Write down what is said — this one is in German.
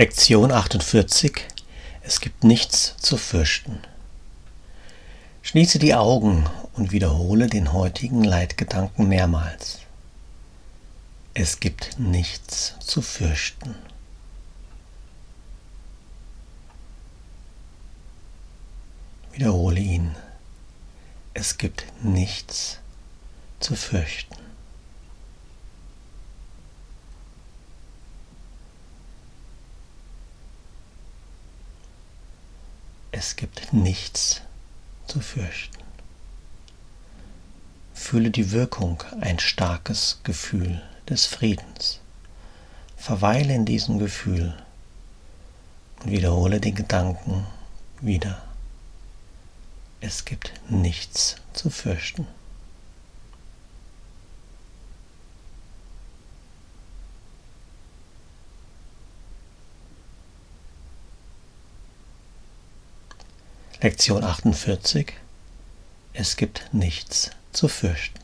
Lektion 48 Es gibt nichts zu fürchten. Schließe die Augen und wiederhole den heutigen Leitgedanken mehrmals. Es gibt nichts zu fürchten. Wiederhole ihn. Es gibt nichts zu fürchten. Es gibt nichts zu fürchten. Fühle die Wirkung, ein starkes Gefühl des Friedens. Verweile in diesem Gefühl und wiederhole den Gedanken wieder. Es gibt nichts zu fürchten. Lektion 48. Es gibt nichts zu fürchten.